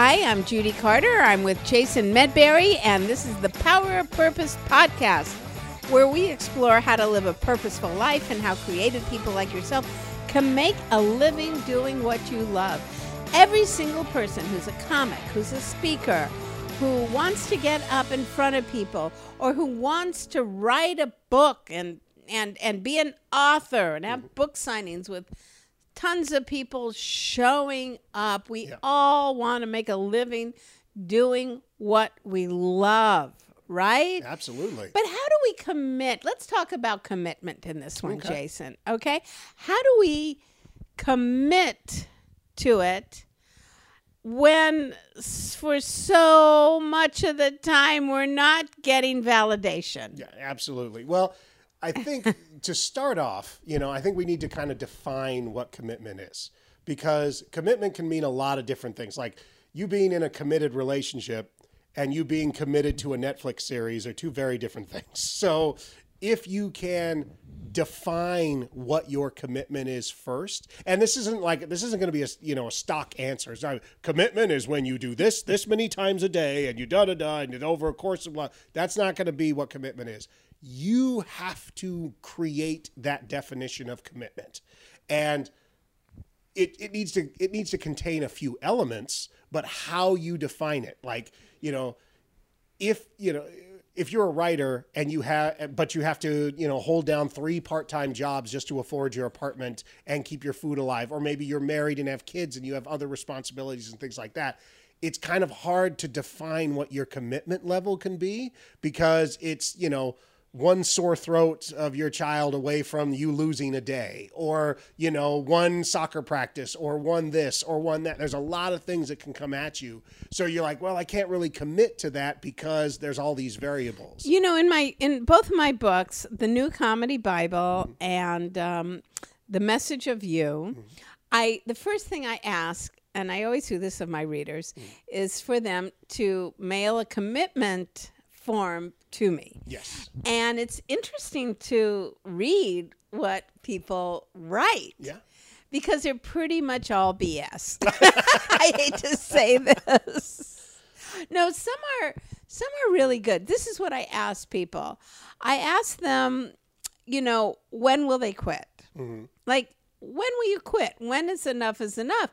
Hi, I'm Judy Carter. I'm with Jason Medberry, and this is the Power of Purpose podcast, where we explore how to live a purposeful life and how creative people like yourself can make a living doing what you love. Every single person who's a comic, who's a speaker, who wants to get up in front of people, or who wants to write a book and and and be an author and have book signings with tons of people showing up. We Yeah. all want to make a living doing what we love, right? Absolutely. But how do we commit? Let's talk about commitment in this one, Okay. Jason. Okay? How do we commit to it when for so much of the time we're not getting validation? Yeah, absolutely. Well, I think to start off, you know, I think we need to kind of define what commitment is because commitment can mean a lot of different things. Like you being in a committed relationship and you being committed to a Netflix series are two very different things. So if you can define what your commitment is first. And this isn't like this isn't going to be a you know a stock answer. It's not, commitment is when you do this this many times a day and you da da da and over a course of life. That's not going to be what commitment is. You have to create that definition of commitment. And it, it needs to it needs to contain a few elements but how you define it. Like you know if you know if you're a writer and you have but you have to you know hold down three part-time jobs just to afford your apartment and keep your food alive or maybe you're married and have kids and you have other responsibilities and things like that it's kind of hard to define what your commitment level can be because it's you know one sore throat of your child away from you losing a day or you know one soccer practice or one this or one that. There's a lot of things that can come at you. So you're like well i can't really commit to that because there's all these variables. You know, in my in both of my books, the New Comedy Bible mm-hmm. and um, the Message of You, mm-hmm. I the first thing I ask, and I always do this of my readers, mm. is for them to mail a commitment form to me. yes And it's interesting to read what people write yeah because they're pretty much all BS. I hate to say this. No, some are some are really good. This is what I ask people. I ask them, you know, when will they quit? Mm-hmm. Like, when will you quit? When is enough is enough?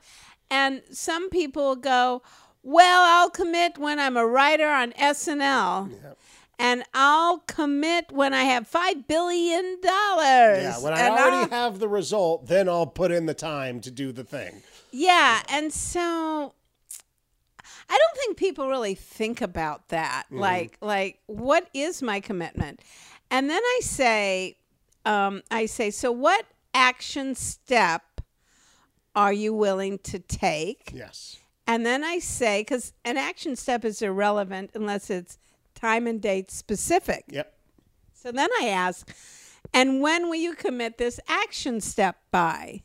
And some people go, well, I'll commit when I'm a writer on SNL. And I'll commit when I have five billion dollars. yeah when i already I'll- have the result then i'll put in the time to do the thing Yeah, and so I don't think people really think about that. Like, like what is my commitment? And then I say, um, I say, so what action step are you willing to take? yes And then I say, because an action step is irrelevant unless it's time and date specific. yep So then I ask, and when will you commit this action step by?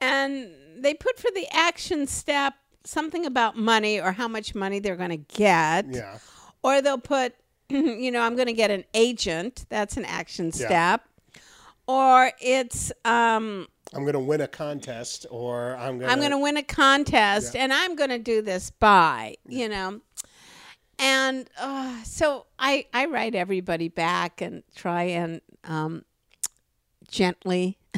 And they put for the action step something about money or how much money they're going to get. yeah Or they'll put, you know, I'm going to get an agent. That's an action step. Yeah. Or it's, um, i'm gonna win a contest or i'm gonna I'm going to win a contest and I'm going to do this by, you know. And uh, so I, I write everybody back and try and um, gently.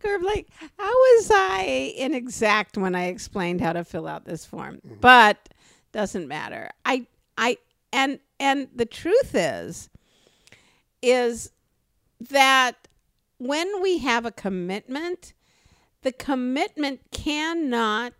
Curve like, how was I inexact when I explained how to fill out this form? But doesn't matter. I I and and the truth is is that when we have a commitment, the commitment cannot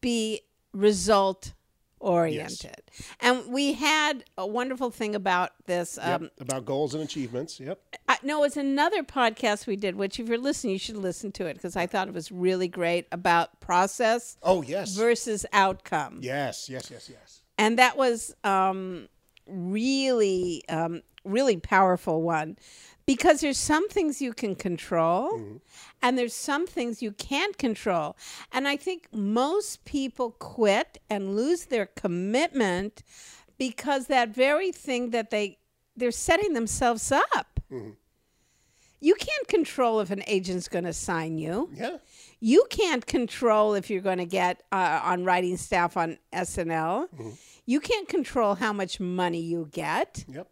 be result oriented. And we had a wonderful thing about this. Yep, Um, about goals and achievements yep I, no, it's another podcast we did, which if you're listening, you should listen to it because I thought it was really great about process oh yes versus outcome yes yes yes yes and that was um, really um, really powerful one because there's some things you can control mm-hmm. and there's some things you can't control and i think most people quit and lose their commitment because that very thing that they they're setting themselves up mm-hmm. You can't control if an agent's going to sign you. Yeah. You can't control if you're going to get uh, on writing staff on SNL. Mm-hmm. You can't control how much money you get. Yep.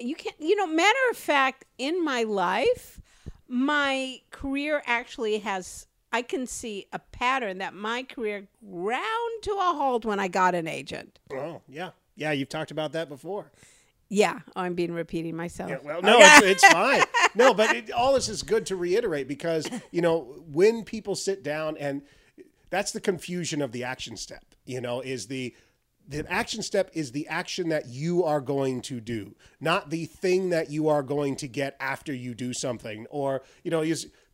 You can't, you know, matter of fact, in my life, my career actually has, I can see a pattern that my career ground to a halt when I got an agent. Oh, yeah. Yeah, you've talked about that before. Yeah, oh, I'm being repeating myself. Yeah, well, no, it's, it's fine. No, but it, all this is good to reiterate because you know when people sit down and that's the confusion of the action step. You know, is the the action step is the action that you are going to do, not the thing that you are going to get after you do something. Or you know,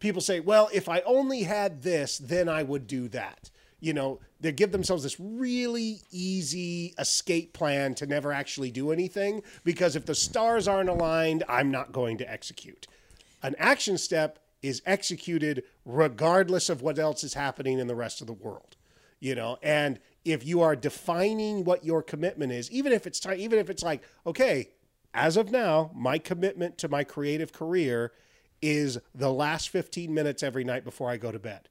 people say, "Well, if I only had this, then I would do that." you know, they give themselves this really easy escape plan to never actually do anything because if the stars aren't aligned, I'm not going to execute. An action step is executed regardless of what else is happening in the rest of the world. You know, and if you are defining what your commitment is, even if it's time, even if it's like, okay, as of now, my commitment to my creative career is the last 15 minutes every night before I go to bed.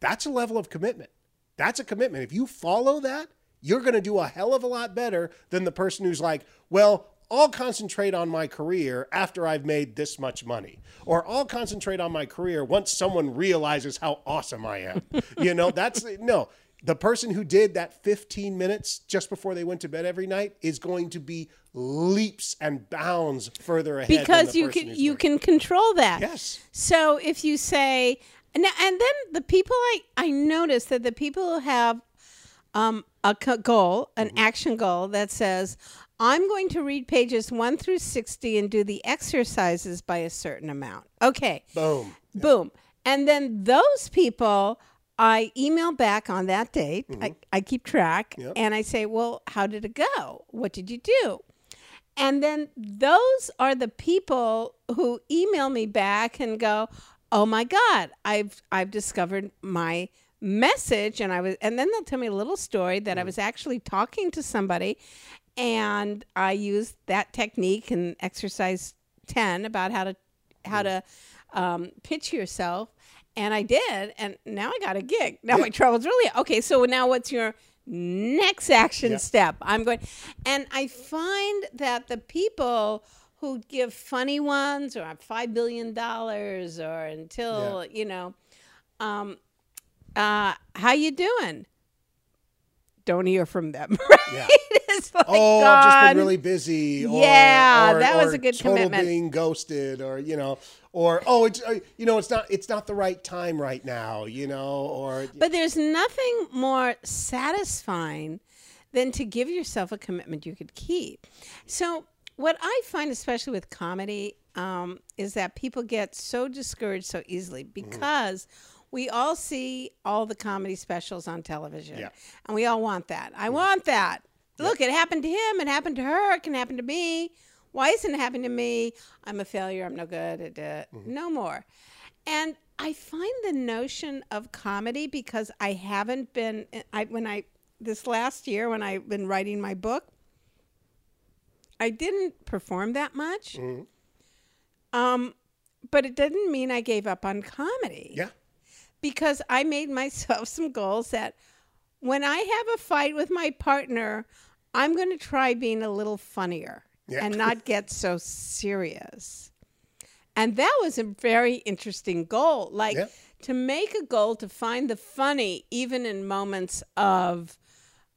That's a level of commitment. That's a commitment. If you follow that, you're going to do a hell of a lot better than the person who's like, well, I'll concentrate on my career after I've made this much money. Or I'll concentrate on my career once someone realizes how awesome I am. you know, that's no. The person who did that 15 minutes just before they went to bed every night is going to be leaps and bounds further ahead because you can you can control that. Yes. So if you say and, and then the people I, I notice that the people who have um, a goal, an mm-hmm. action goal that says, I'm going to read pages 1 through 60 and do the exercises by a certain amount. Okay. Boom. Boom. And then those people, I email back on that date. Mm-hmm. I, I keep track yep. and I say, Well, how did it go? What did you do? And then those are the people who email me back and go, oh my god i've i've discovered my message and i was and then they'll tell me a little story that mm. i was actually talking to somebody and i used that technique in exercise 10 about how to how mm. to um, pitch yourself and i did and now i got a gig. Now my trouble's really okay so now what's your next action step? I'm going and i find that the people who give funny ones or five billion dollars or until yeah. you know um uh how you doing? Don't hear from them right? Yeah. like oh gone. just been really busy or, yeah or, that was a good total commitment. being ghosted or you know or oh it's uh, you know it's not it's not the right time right now you know or but there's nothing more satisfying than to give yourself a commitment you could keep so what I find, especially with comedy, um, is that people get so discouraged so easily mm-hmm. because mm. we all see all the comedy specials on television, yeah. and we all want that. I mm. want that. Look, it happened to him. It happened to her. It can happen to me. Why isn't it happening to me? I'm a failure. I'm no good at it. Mm-hmm. No more. And I find the notion of comedy because I haven't been. I when I this last year when I've been writing my book I didn't perform that much. Mm-hmm. Um, but it didn't mean I gave up on comedy. Yeah. Because I made myself some goals that when I have a fight with my partner, I'm going to try being a little funnier yeah. and not get so serious. And that was a very interesting goal. Like yeah. to make a goal to find the funny even in moments of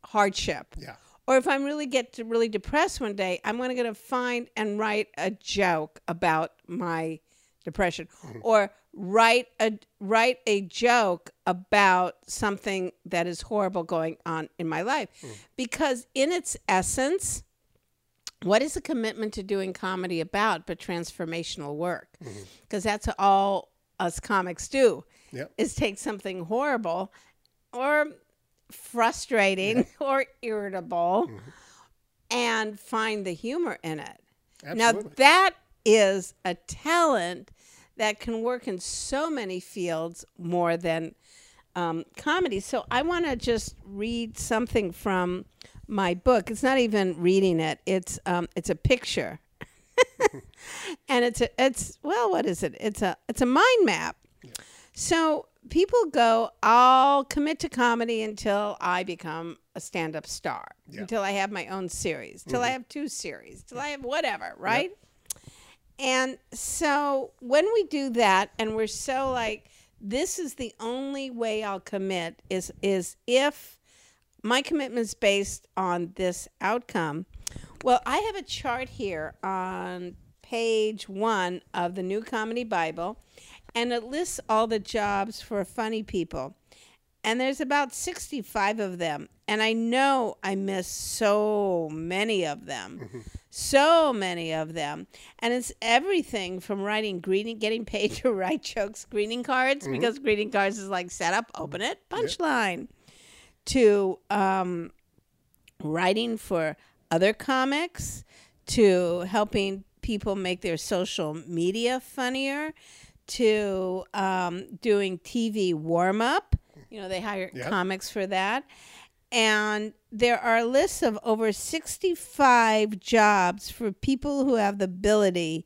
hardship. Yeah or if I'm really get to really depressed one day, I'm going to go find and write a joke about my depression, mm-hmm. or write a write a joke about something that is horrible going on in my life, mm-hmm. because in its essence, what is a commitment to doing comedy about but transformational work? Because mm-hmm. that's all us comics do. Yep. Is take something horrible or frustrating yeah. or irritable mm-hmm. and find the humor in it. Absolutely. Now, that is a talent that can work in so many fields more than um, comedy. So, I want to just read something from my book. It's not even reading it, it's, um, it's a picture. and it's a, it's well, what is it? It's a it's a mind map. So people go, I'll commit to comedy until I become a stand up star, Yeah. until I have my own series, till I have two series, till I have whatever, right? And so when we do that and we're so like this is the only way I'll commit is is if my commitment is based on this outcome. Well, I have a chart here on page 1 of the New Comedy Bible and it lists all the jobs for funny people. And there's about 65 of them. And I know I miss so many of them. Mm-hmm. so many of them. And it's everything from writing greeting, getting paid to write jokes, greeting cards, mm-hmm. because greeting cards is like set up, open it, punchline, to um, writing for other comics, to helping people make their social media funnier, to um, doing TV warm up. You know, they hire Yeah. comics for that. And there are lists of over 65 jobs for people who have the ability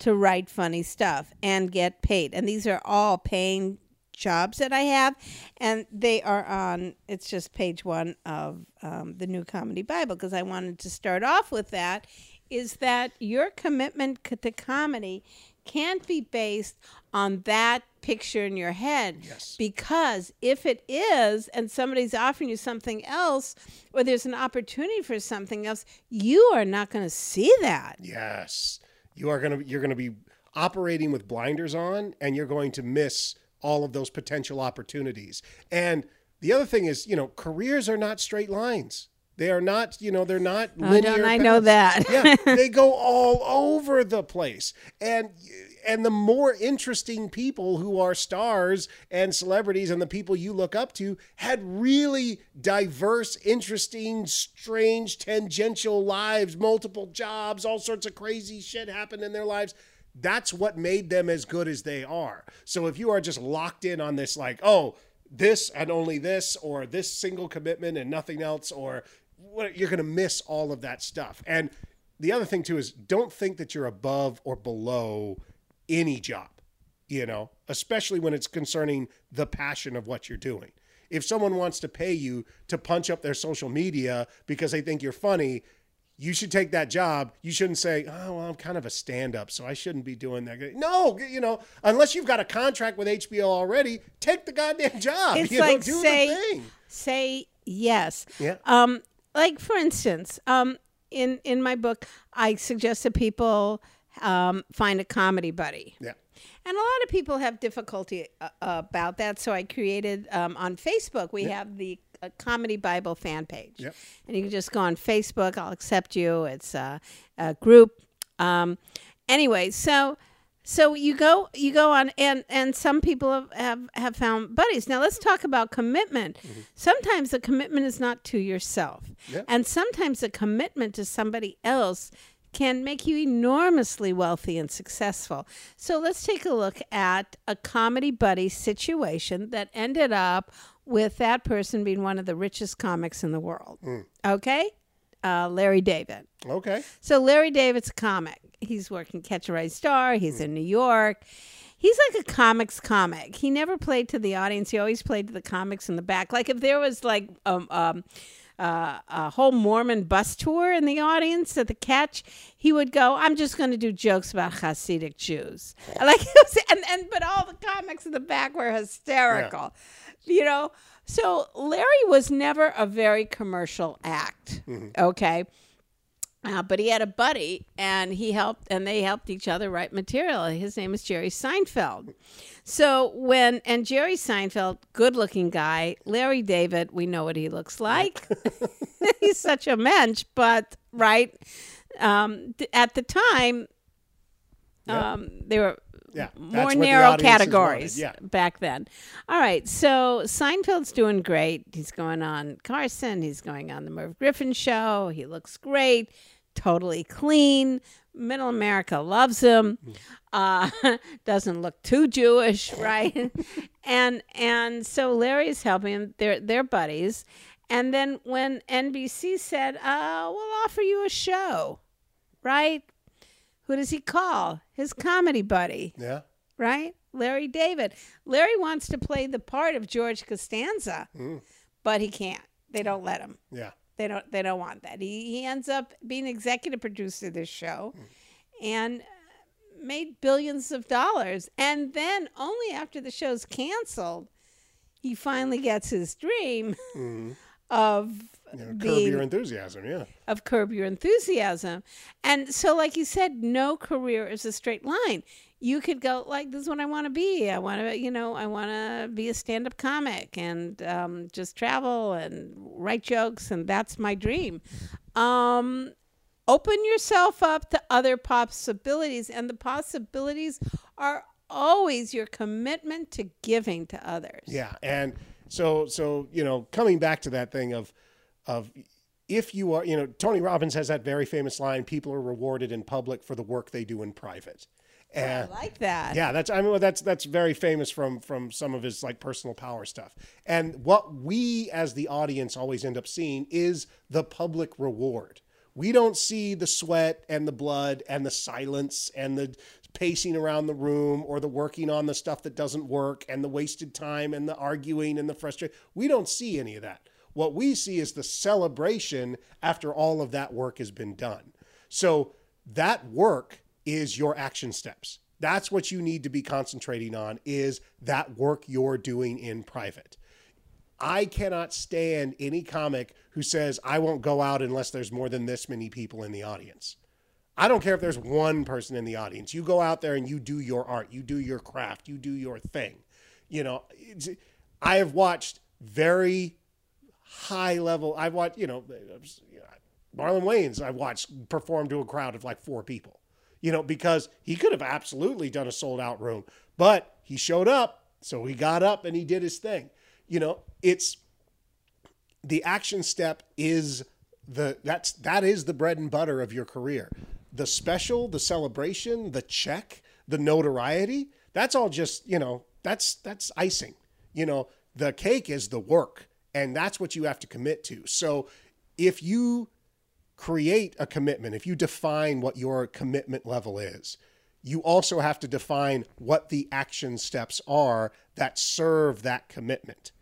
to write funny stuff and get paid. And these are all paying jobs that I have. And they are on, it's just page one of um, the New Comedy Bible because I wanted to start off with that. Is that your commitment to comedy can't be based on that picture in your head. Yes. Because if it is, and somebody's offering you something else, or there's an opportunity for something else, you are not going to see that. Yes. You are going to you're going to be operating with blinders on and you're going to miss all of those potential opportunities. And the other thing is, you know, careers are not straight lines. They are not, you know, they're not Oh, linear. don't I know that? yeah, they go all over the place. And and the more interesting people who are stars and celebrities and the people you look up to had really diverse, interesting, strange, tangential lives, multiple jobs, all sorts of crazy shit happened in their lives. That's what made them as good as they are. So if you are just locked in on this like, oh, this and only this or this single commitment and nothing else or what you're going to miss all of that stuff. And the other thing too is don't think that you're above or below any job, you know, especially when it's concerning the passion of what you're doing. If someone wants to pay you to punch up their social media because they think you're funny, you should take that job. You shouldn't say, "Oh, well, I'm kind of a stand-up, so I shouldn't be doing that." No, you know, unless you've got a contract with HBO already, take the goddamn job. It's you like know, do say the thing. say yes. Yeah. Um, like for instance, um, in in my book, I suggest that people um, find a comedy buddy. Yeah. And a lot of people have difficulty uh, about that. So I created um, on Facebook, we have the uh, Comedy Bible fan page. Yep. And you can just go on Facebook. I'll accept you. It's a, a group. Um, anyway, so so you go you go on and and some people have, have have found buddies now let's talk about commitment sometimes the commitment is not to yourself Yeah. and sometimes a commitment to somebody else can make you enormously wealthy and successful so let's take a look at a comedy buddy situation that ended up with that person being one of the richest comics in the world okay uh, larry david Okay. so Larry David's a comic. He's working Catch a Rising Star. He's in New York. He's like a comics comic. He never played to the audience. He always played to the comics in the back. Like if there was like um, um uh, a whole Mormon bus tour in the audience at the Catch, he would go. I'm just going to do jokes about Hasidic Jews. Like it was, and and but all the comics in the back were hysterical. You know. So Larry was never a very commercial act. Okay. Uh, but he had a buddy, and he helped, and they helped each other write material. His name is Jerry Seinfeld. So when and Jerry Seinfeld, good-looking guy, Larry David, we know what he looks like. He's such a mensch, but right um, th- at the time, um, they were Yeah. More narrow categories. Yeah. back then. All right, so Seinfeld's doing great. He's going on Carson. He's going on the Merv Griffin show. He looks great, totally clean. Middle America loves him. Uh, doesn't look too Jewish, right? and and so Larry's helping him. They're they're buddies. And then when NBC said, uh, "We'll offer you a show," right? who does he call? His comedy buddy, Yeah. right? Larry David. Larry wants to play the part of George Costanza, but he can't. They don't let him. Yeah. They don't. They don't want that. He he ends up being executive producer of this show, and uh, made billions of dollars. And then only after the show's canceled, he finally gets his dream of You know, curb being your enthusiasm. Yeah. of curb your enthusiasm. And so, like you said, no career is a straight line. You could go like, "This is what I want to be. I want to, you know, I want to be a stand-up comic and um, just travel and write jokes, and that's my dream." Um, open yourself up to other possibilities, and the possibilities are always your commitment to giving to others. Yeah, and so so you know, coming back to that thing of of if you are, you know, Tony Robbins has that very famous line: "People are rewarded in public for the work they do in private." I like that. yeah, that's I mean that's that's very famous from from some of his like personal power stuff. And what we as the audience always end up seeing is the public reward. We don't see the sweat and the blood and the silence and the pacing around the room or the working on the stuff that doesn't work and the wasted time and the arguing and the frustration. We don't see any of that. What we see is the celebration after all of that work has been done. So that work is your action steps. That's what you need to be concentrating on is that work you're doing in private. I cannot stand any comic who says I won't go out unless there's more than this many people in the audience. I don't care if there's one person in the audience. You go out there and you do your art, you do your craft, you do your thing. You know, I have watched very high level. I've watched, you know, Marlon Wayans. I've watched perform to a crowd of like four people. You know, because he could have absolutely done a sold out room, but he showed up, so he got up and he did his thing. You know, it's the action step is the that's that is the bread and butter of your career. The special, the celebration, the check, the notoriety, that's all just, you know, that's that's icing. You know, the cake is the work and that's what you have to commit to. So if you create a commitment, if you define what your commitment level is, you also have to define what the action steps are that serve that commitment.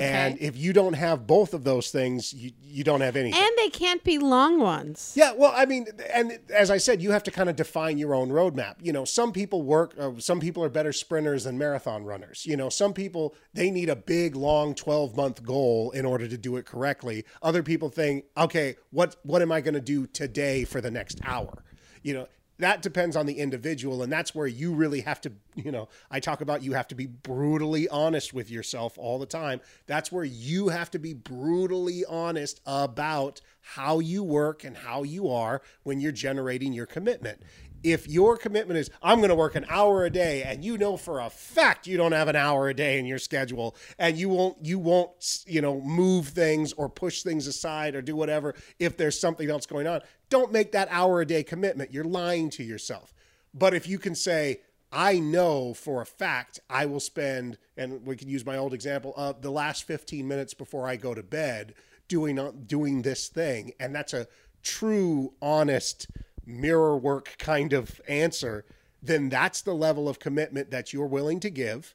And if you don't have both of those things, you, you don't have anything. And they can't be long ones. Yeah, well, I mean, and as I said, you have to kind of define your own roadmap. You know, some people work, uh, some people are better sprinters than marathon runners. You know, some people, they need a big, long 12 month goal in order to do it correctly. Other people think, okay, what, what am I going to do today for the next hour? You know, that depends on the individual. And that's where you really have to, you know, I talk about you have to be brutally honest with yourself all the time. That's where you have to be brutally honest about how you work and how you are when you're generating your commitment. If your commitment is, I'm going to work an hour a day, and you know for a fact you don't have an hour a day in your schedule, and you won't, you won't, you know, move things or push things aside or do whatever if there's something else going on, don't make that hour a day commitment. You're lying to yourself. But if you can say, I know for a fact I will spend, and we can use my old example of the last 15 minutes before I go to bed doing doing this thing, and that's a true, honest mirror work kind of answer. Then that's the level of commitment that you're willing to give,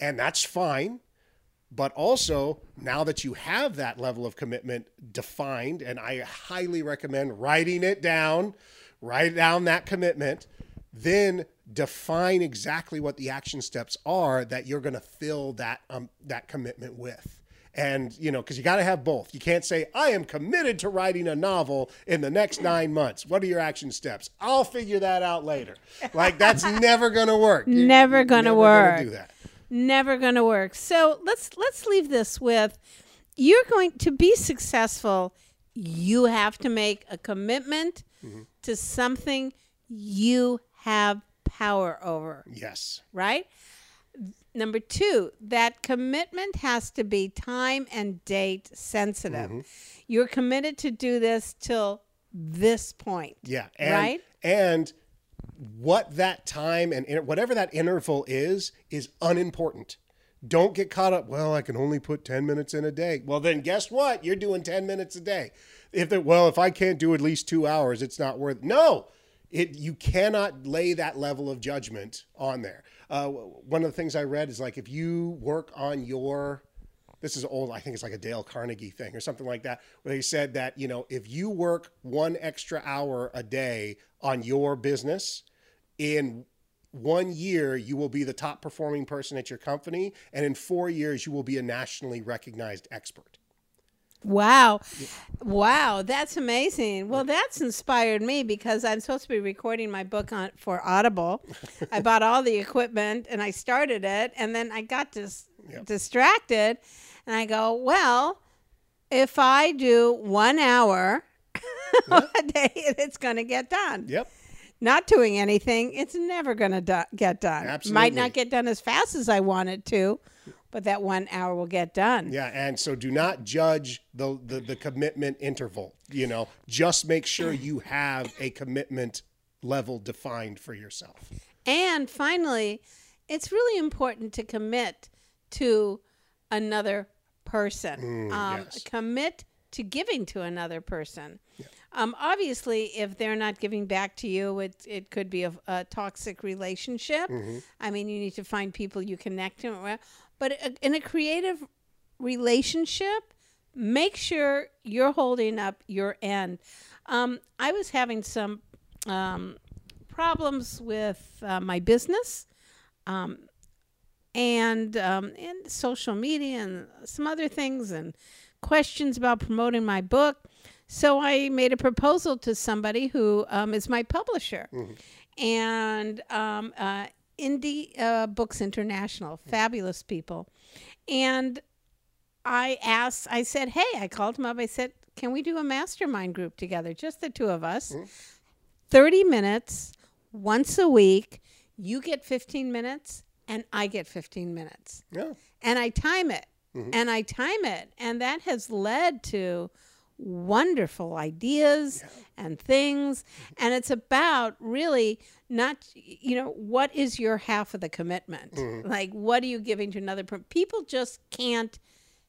and that's fine. But also, now that you have that level of commitment defined, and I highly recommend writing it down, write down that commitment, then define exactly what the action steps are that you're going to fill that um, that commitment with. And you know, because you got to have both. You can't say I am committed to writing a novel in the next nine months. What are your action steps? I'll figure that out later. Like that's never going to work. You're Never gonna never work. do that. Never going to work. So let's let's leave this with you're going to be successful. You have to make a commitment Mm-hmm. to something you have power over, Yes. right? Number two, that commitment has to be time and date sensitive. Mm-hmm. You're committed to do this till this point. Yeah. And, Right? And what that time and whatever that interval is, is unimportant. Don't get caught up. Well, I can only put 10 minutes in a day. Well, then guess what? You're doing 10 minutes a day. If they, well, if I can't do at least two hours, it's not worth No, It you cannot lay that level of judgment on there. Uh, one of the things I read is like if you work on your this is old. I think it's like a Dale Carnegie thing or something like that, where they said that you know if you work one extra hour a day on your business, in one year you will be the top performing person at your company, and in four years you will be a nationally recognized expert. Wow. Wow, that's amazing. Well, that's inspired me because I'm supposed to be recording my book on for Audible. I bought all the equipment and I started it and then I got dis- Yep. distracted and I go, well, if I do 1 hour a day, it's going to get done. Yep. Not doing anything, it's never going to do- get done. Absolutely. Might not get done as fast as I want it to, but that 1 hour will get done. Yeah, and so do not judge the, the the commitment interval. You know, just make sure you have a commitment level defined for yourself. And finally, it's really important to commit to another person. um, yes. Commit to giving to another person. Um, obviously, if they're not giving back to you, it, it could be a, a toxic relationship. I mean, you need to find people you connect to. with. But in a creative relationship, make sure you're holding up your end. Um, I was having some um, problems with uh, my business um, and um, and social media and some other things and questions about promoting my book. So I made a proposal to somebody who um, is my publisher, and um, uh, Indie uh, Books International, fabulous people, and I asked, I said, hey, I called him up. I said, can we do a mastermind group together, just the two of us? Mm-hmm. 30 minutes once a week. You get 15 minutes, and I get 15 minutes. Yeah. And I time it, mm-hmm. and I time it. And that has led to wonderful ideas and things. Mm-hmm. And it's about really not, you know, what is your half of the commitment? Mm-hmm. Like, what are you giving to another person? People just can't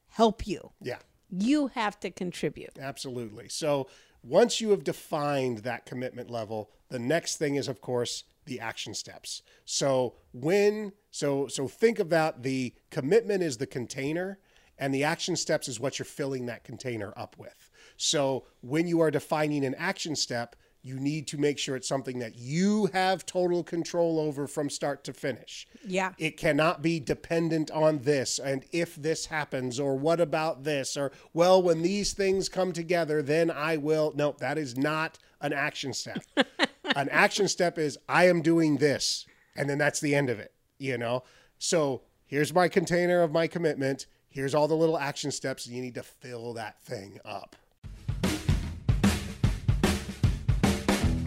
help you. Yeah. You have to contribute. Absolutely. So once you have defined that commitment level, the next thing is, of course, the action steps. So when so so think about the commitment is the container and the action steps is what you're filling that container up with. So when you are defining an action step, you need to make sure it's something that you have total control over from start to finish. Yeah. It cannot be dependent on this and if this happens or what about this or well when these things come together then I will no that is not an action step. an action step is I am doing this and then that's the end of it, you know? So here's my container of my commitment. Here's all the little action steps and you need to fill that thing up.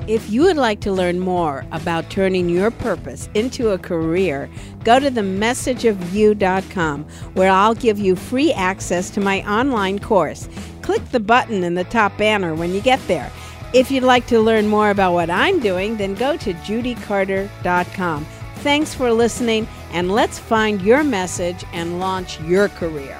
If you would like to learn more about turning your purpose into a career, go to themessageofyou.com where I'll give you free access to my online course. Click the button in the top banner when you get there. If you'd like to learn more about what I'm doing, then go to judycarter.com. Thanks for listening, and let's find your message and launch your career.